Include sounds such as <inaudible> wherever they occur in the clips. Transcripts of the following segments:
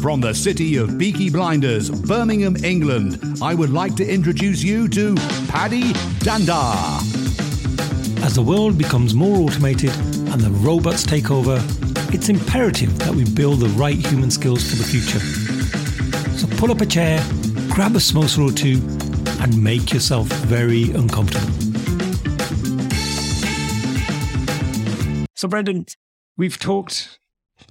From the city of Peaky Blinders, Birmingham, England, I would like to introduce you to Paddy Dhanda. As the world becomes more automated and the robots take over, it's imperative that we build the right human skills for the future. So pull up a chair, grab a samosa or two, and make yourself very uncomfortable. So, Brenden, we've talked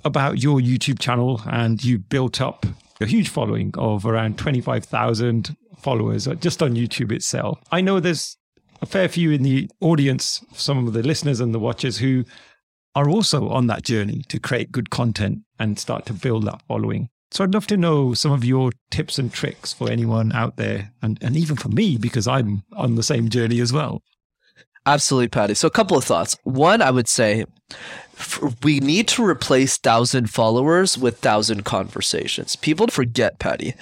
about your YouTube channel and you built up a huge following of around 25,000 followers just on YouTube itself. I know there's a fair few in the audience, some of the listeners and the watchers who are also on that journey to create good content and start to build that following. So I'd love to know some of your tips and tricks for anyone out there and, and even for me, because I'm on the same journey as well. Absolutely, Paddy. So, a couple of thoughts. One, I would say we need to replace thousand followers with thousand conversations. People forget, Paddy,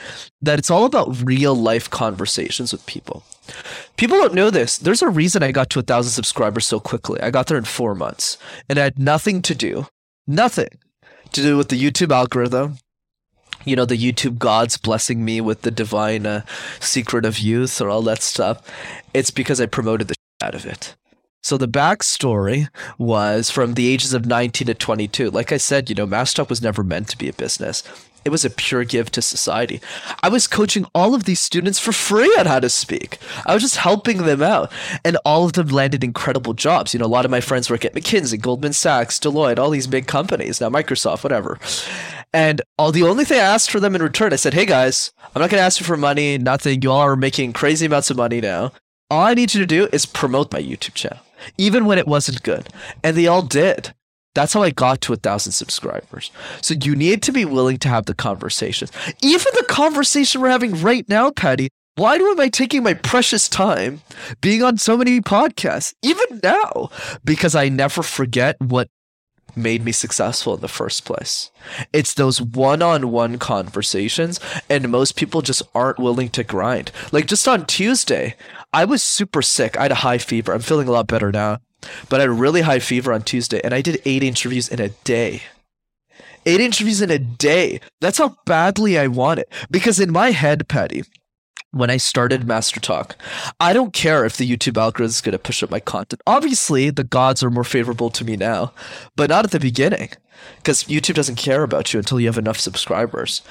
that it's all about real life conversations with people. People don't know this. There's a reason I got to a thousand subscribers so quickly. I got there in four months, and I had nothing to do, nothing to do with the YouTube algorithm. You know, the YouTube gods blessing me with the divine uh, secret of youth or all that stuff. It's because I promoted the out of it. So the backstory was from the ages of 19 to 22. Like I said, you know, Mastertalk was never meant to be a business. It was a pure give to society. I was coaching all of these students for free on how to speak. I was just helping them out. And all of them landed incredible jobs. You know, a lot of my friends work at McKinsey, Goldman Sachs, Deloitte, all these big companies, now Microsoft, whatever. And all the only thing I asked for them in return, I said, hey guys, I'm not going to ask you for money, nothing. You all are making crazy amounts of money now. All I need you to do is promote my YouTube channel even when it wasn't good. And they all did. That's how I got to a thousand subscribers. So you need to be willing to have the conversations. Even the conversation we're having right now, Paddy, Why am I taking my precious time being on so many podcasts? Even now. Because I never forget what made me successful in the first place. It's those one on one conversations, and most people just aren't willing to grind. Like just on Tuesday, I was super sick. I had a high fever. I'm feeling a lot better now. But I had a really high fever on Tuesday, and I did eight interviews in a day. Eight interviews in a day. That's how badly I want it. Because in my head, Paddy, when I started Master Talk. I don't care if the YouTube algorithm is going to push up my content. Obviously, the gods are more favorable to me now, but not at the beginning because YouTube doesn't care about you until you have enough subscribers.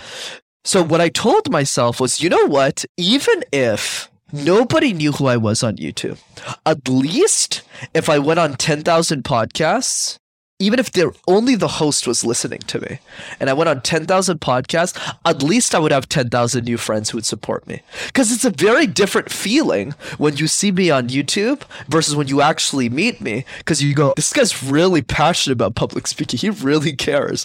So, what I told myself was, you know what? Even if nobody knew who I was on YouTube. At least if I went on 10,000 podcasts, even if only the host was listening to me and I went on 10,000 podcasts, at least I would have 10,000 new friends who would support me. Because it's a very different feeling when you see me on YouTube versus when you actually meet me. Because you go, this guy's really passionate about public speaking. He really cares.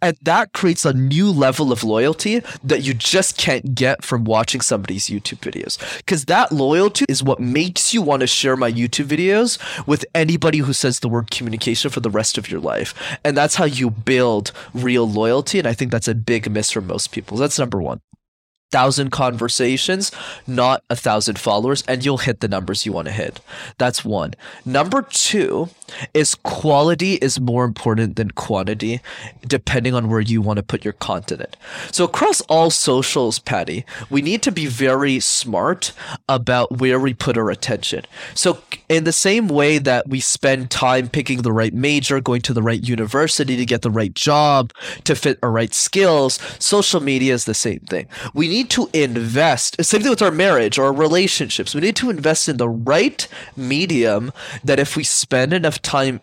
And that creates a new level of loyalty that you just can't get from watching somebody's YouTube videos. Because that loyalty is what makes you want to share my YouTube videos with anybody who says the word communication for the rest of your your life. And that's how you build real loyalty. And I think that's a big miss for most people. That's number one thousand conversations, not a thousand followers, and you'll hit the numbers you want to hit. That's one. Number two is quality is more important than quantity, depending on where you want to put your content. So across all socials, Paddy, we need to be very smart about where we put our attention. So in the same way that we spend time picking the right major, going to the right university to get the right job, to fit our right skills, social media is the same thing. We need to invest. Same thing with our marriage or our relationships. We need to invest in the right medium that if we spend enough time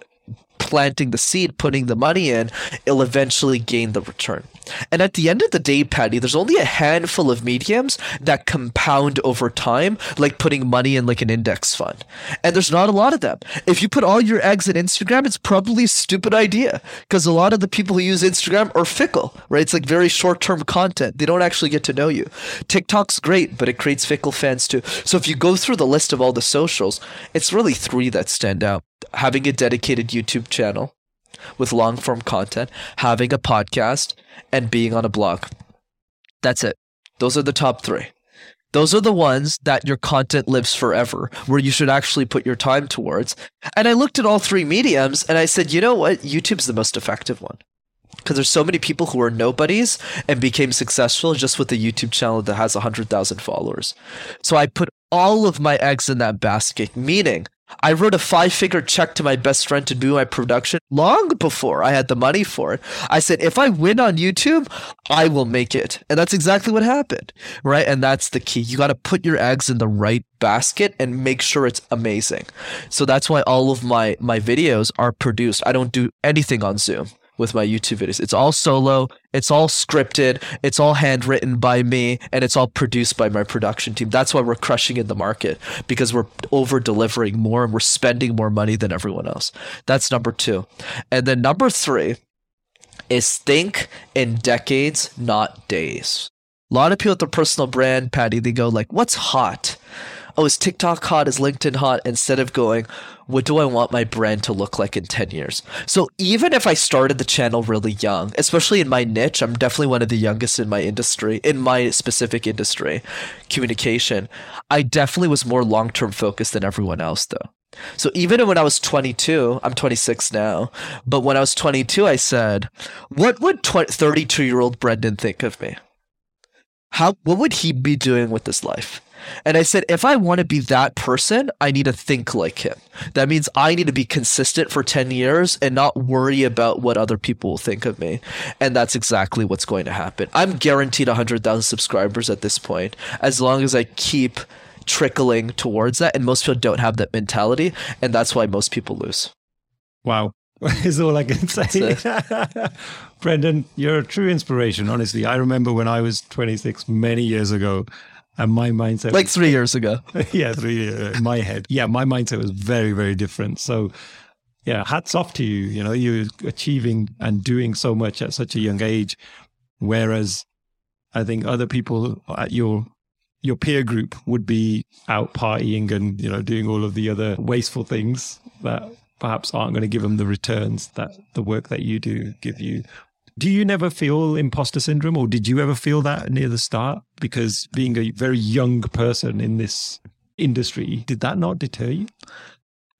planting the seed, putting the money in, it'll eventually gain the return. And at the end of the day, Paddy, there's only a handful of mediums that compound over time, like putting money in like an index fund. And there's not a lot of them. If you put all your eggs in Instagram, it's probably a stupid idea because a lot of the people who use Instagram are fickle, right? It's like very short term content. They don't actually get to know you. TikTok's great, but it creates fickle fans too. So if you go through the list of all the socials, it's really three that stand out having a dedicated YouTube channel with long form content, having a podcast, and being on a blog. That's it. Those are the top three. Those are the ones that your content lives forever, where you should actually put your time towards. And I looked at all three mediums and I said, you know what? YouTube's the most effective one. because there's so many people who are nobodies and became successful just with a YouTube channel that has 100,000 followers. So I put all of my eggs in that basket, meaning I wrote a five figure check to my best friend to do my production long before I had the money for it. I said, if I win on YouTube, I will make it. And that's exactly what happened, right? And that's the key. You got to put your eggs in the right basket and make sure it's amazing. So that's why all of my, my videos are produced. I don't do anything on Zoom with my YouTube videos. It's all solo, it's all scripted, it's all handwritten by me, and it's all produced by my production team. That's why we're crushing in the market because we're over delivering more and we're spending more money than everyone else. That's number two. And then number three is think in decades, not days. A lot of people at the personal brand, Paddy, they go like, what's hot? Oh, is TikTok hot? Is LinkedIn hot? Instead of going, what do I want my brand to look like in 10 years? So even if I started the channel really young, especially in my niche, I'm definitely one of the youngest in my industry, in my specific industry, communication. I definitely was more long term focused than everyone else, though. So even when I was 22, I'm 26 now, but when I was 22, I said, what would 32 year old Brenden think of me? How, what would he be doing with his life? And I said, if I want to be that person, I need to think like him. That means I need to be consistent for 10 years and not worry about what other people will think of me. And that's exactly what's going to happen. I'm guaranteed 100,000 subscribers at this point, as long as I keep trickling towards that. And most people don't have that mentality. And that's why most people lose. Wow. <laughs> is all I can say. <laughs> Brenden, you're a true inspiration, honestly. I remember when I was 26 many years ago, and my mindset like three years ago. <laughs> Yeah three years in my head. Yeah my mindset was very very different. So yeah hats off to you. You know you're achieving and doing so much at such a young age. Whereas i think other people at your your peer group would be out partying and you know doing all of the other wasteful things that perhaps aren't going to give them the returns that the work that you do give you do you never feel imposter syndrome, or did you ever feel that near the start? Because being a very young person in this industry, did that not deter you?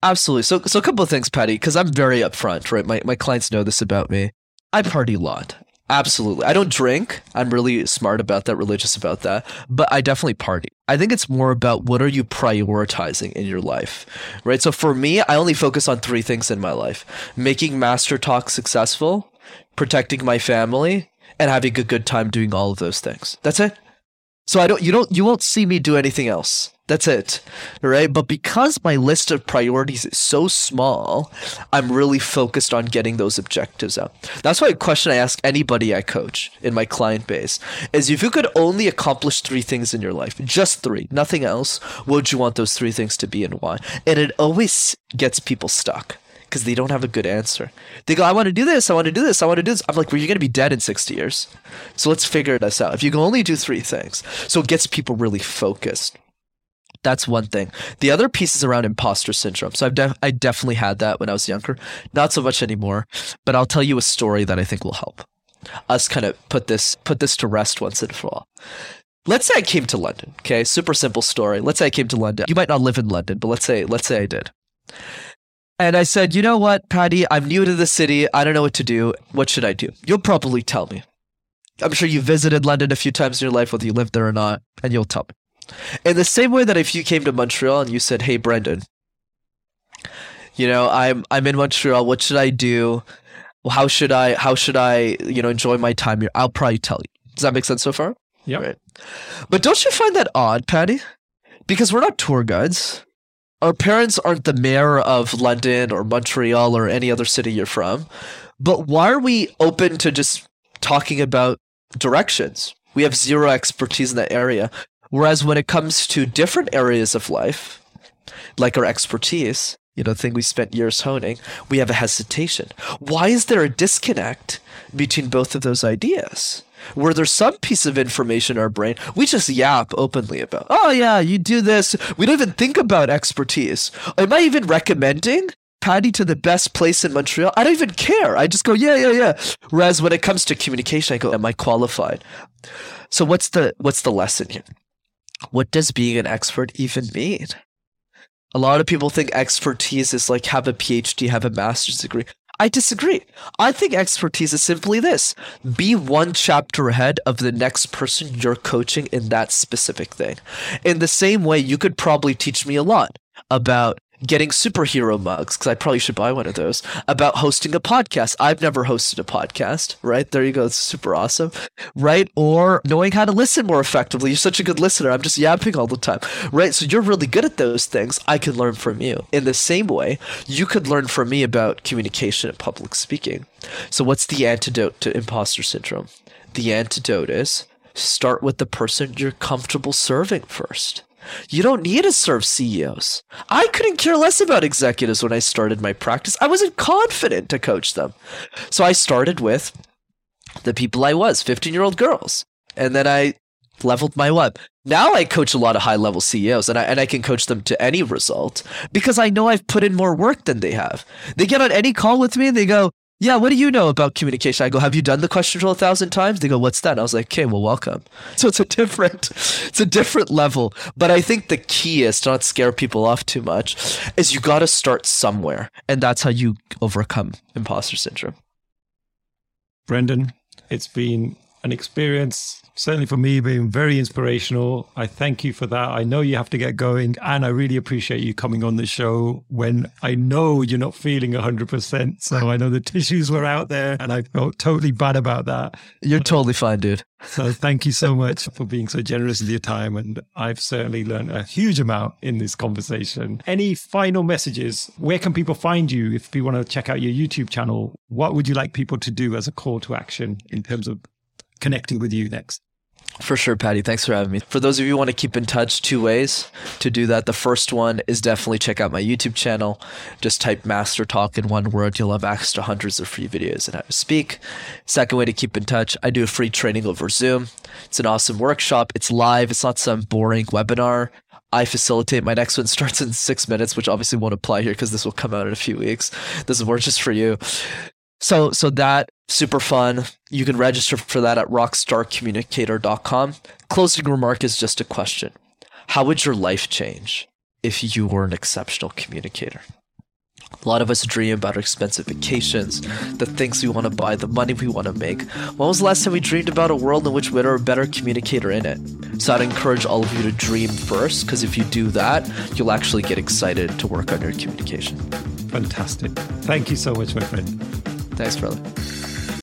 Absolutely. So, so a couple of things, Paddy, because I'm very upfront, right? My my clients know this about me. I party a lot. Absolutely. I don't drink. I'm really smart about that, religious about that, but I definitely party. I think it's more about what are you prioritizing in your life, right? So for me, I only focus on three things in my life making Master Talk successful, protecting my family, and having a good time doing all of those things. That's it. So I don't you don't you won't see me do anything else. That's it. Right? But because my list of priorities is so small, I'm really focused on getting those objectives out. That's why a question I ask anybody I coach in my client base is if you could only accomplish three things in your life, just three, nothing else, what would you want those three things to be and why? And it always gets people stuck because they don't have a good answer. They go, I want to do this, I want to do this, I want to do this. I'm like, well, you're going to be dead in 60 years. So let's figure this out. If you can only do three things. So it gets people really focused. That's one thing. The other piece is around imposter syndrome. So I've def- I definitely had that when I was younger. Not so much anymore, but I'll tell you a story that I think will help us kind of put this put this to rest once and for all. Let's say I came to London. Okay, super simple story. Let's say I came to London. You might not live in London, but let's say let's say I did. And I said, you know what, Paddy, I'm new to the city. I don't know what to do. What should I do? You'll probably tell me. I'm sure you visited London a few times in your life, whether you lived there or not, and you'll tell me. In the same way that if you came to Montreal and you said, hey, Brenden, you know, I'm I'm in Montreal. What should I do? How should I how should I you know enjoy my time here? I'll probably tell you. Does that make sense so far? Yeah. Right. But don't you find that odd, Paddy? Because we're not tour guides our parents aren't the mayor of London or Montreal or any other city you're from. But why are we open to just talking about directions? We have zero expertise in that area. Whereas when it comes to different areas of life, like our expertise, you know, thing we spent years honing, we have a hesitation. Why is there a disconnect between both of those ideas? where there's some piece of information in our brain we just yap openly about. Oh yeah, you do this. We don't even think about expertise. Am I even recommending Paddy to the best place in Montreal? I don't even care. I just go, yeah, yeah, yeah. Whereas when it comes to communication, I go, am I qualified? So what's the what's the lesson here? What does being an expert even mean? A lot of people think expertise is like have a PhD, have a master's degree. I disagree. I think expertise is simply this be one chapter ahead of the next person you're coaching in that specific thing. In the same way, you could probably teach me a lot about getting superhero mugs because I probably should buy one of those. About hosting a podcast. I've never hosted a podcast, right? There you go. It's super awesome, right? Or knowing how to listen more effectively. You're such a good listener. I'm just yapping all the time, right? So you're really good at those things. I can learn from you. In the same way, you could learn from me about communication and public speaking. So what's the antidote to imposter syndrome? The antidote is start with the person you're comfortable serving first. You don't need to serve CEOs. I couldn't care less about executives when I started my practice. I wasn't confident to coach them. So I started with the people I was, 15 year old girls. And then I leveled my web. Now I coach a lot of high level CEOs and I, and I can coach them to any result because I know I've put in more work than they have. They get on any call with me and they go, yeah, what do you know about communication? I go, have you done the question drill a thousand times? They go, what's that? I was like, okay, well, welcome. <laughs> So it's a different, it's a different level. But I think the key is to not scare people off too much is you got to start somewhere. And that's how you overcome imposter syndrome. Brenden, it's been an experience certainly for me being very inspirational. I thank you for that. I know you have to get going and I really appreciate you coming on the show when I know you're not feeling 100%. So I know the tissues were out there and I felt totally bad about that. You're totally fine, dude. So thank you so much for being so generous with your time. And I've certainly learned a huge amount in this conversation. Any final messages? Where can people find you if people want to check out your YouTube channel? What would you like people to do as a call to action in terms of connecting with you next? For sure, Paddy. Thanks for having me. For those of you who want to keep in touch, two ways to do that. The first one is definitely check out my YouTube channel. Just type Master Talk in one word. You'll have access to hundreds of free videos and how to speak. Second way to keep in touch, I do a free training over Zoom. It's an awesome workshop. It's live. It's not some boring webinar. I facilitate. My next one starts in six minutes, which obviously won't apply here because this will come out in a few weeks. This is more just for you. So so that super fun. You can register for that at rockstarcommunicator.com. Closing remark is just a question. How would your life change if you were an exceptional communicator? A lot of us dream about expensive vacations, the things we want to buy, the money we want to make. When was the last time we dreamed about a world in which we're a better communicator in it? So I'd encourage all of you to dream first, because if you do that, you'll actually get excited to work on your communication. Fantastic. Thank you so much, my friend. Thanks, brother.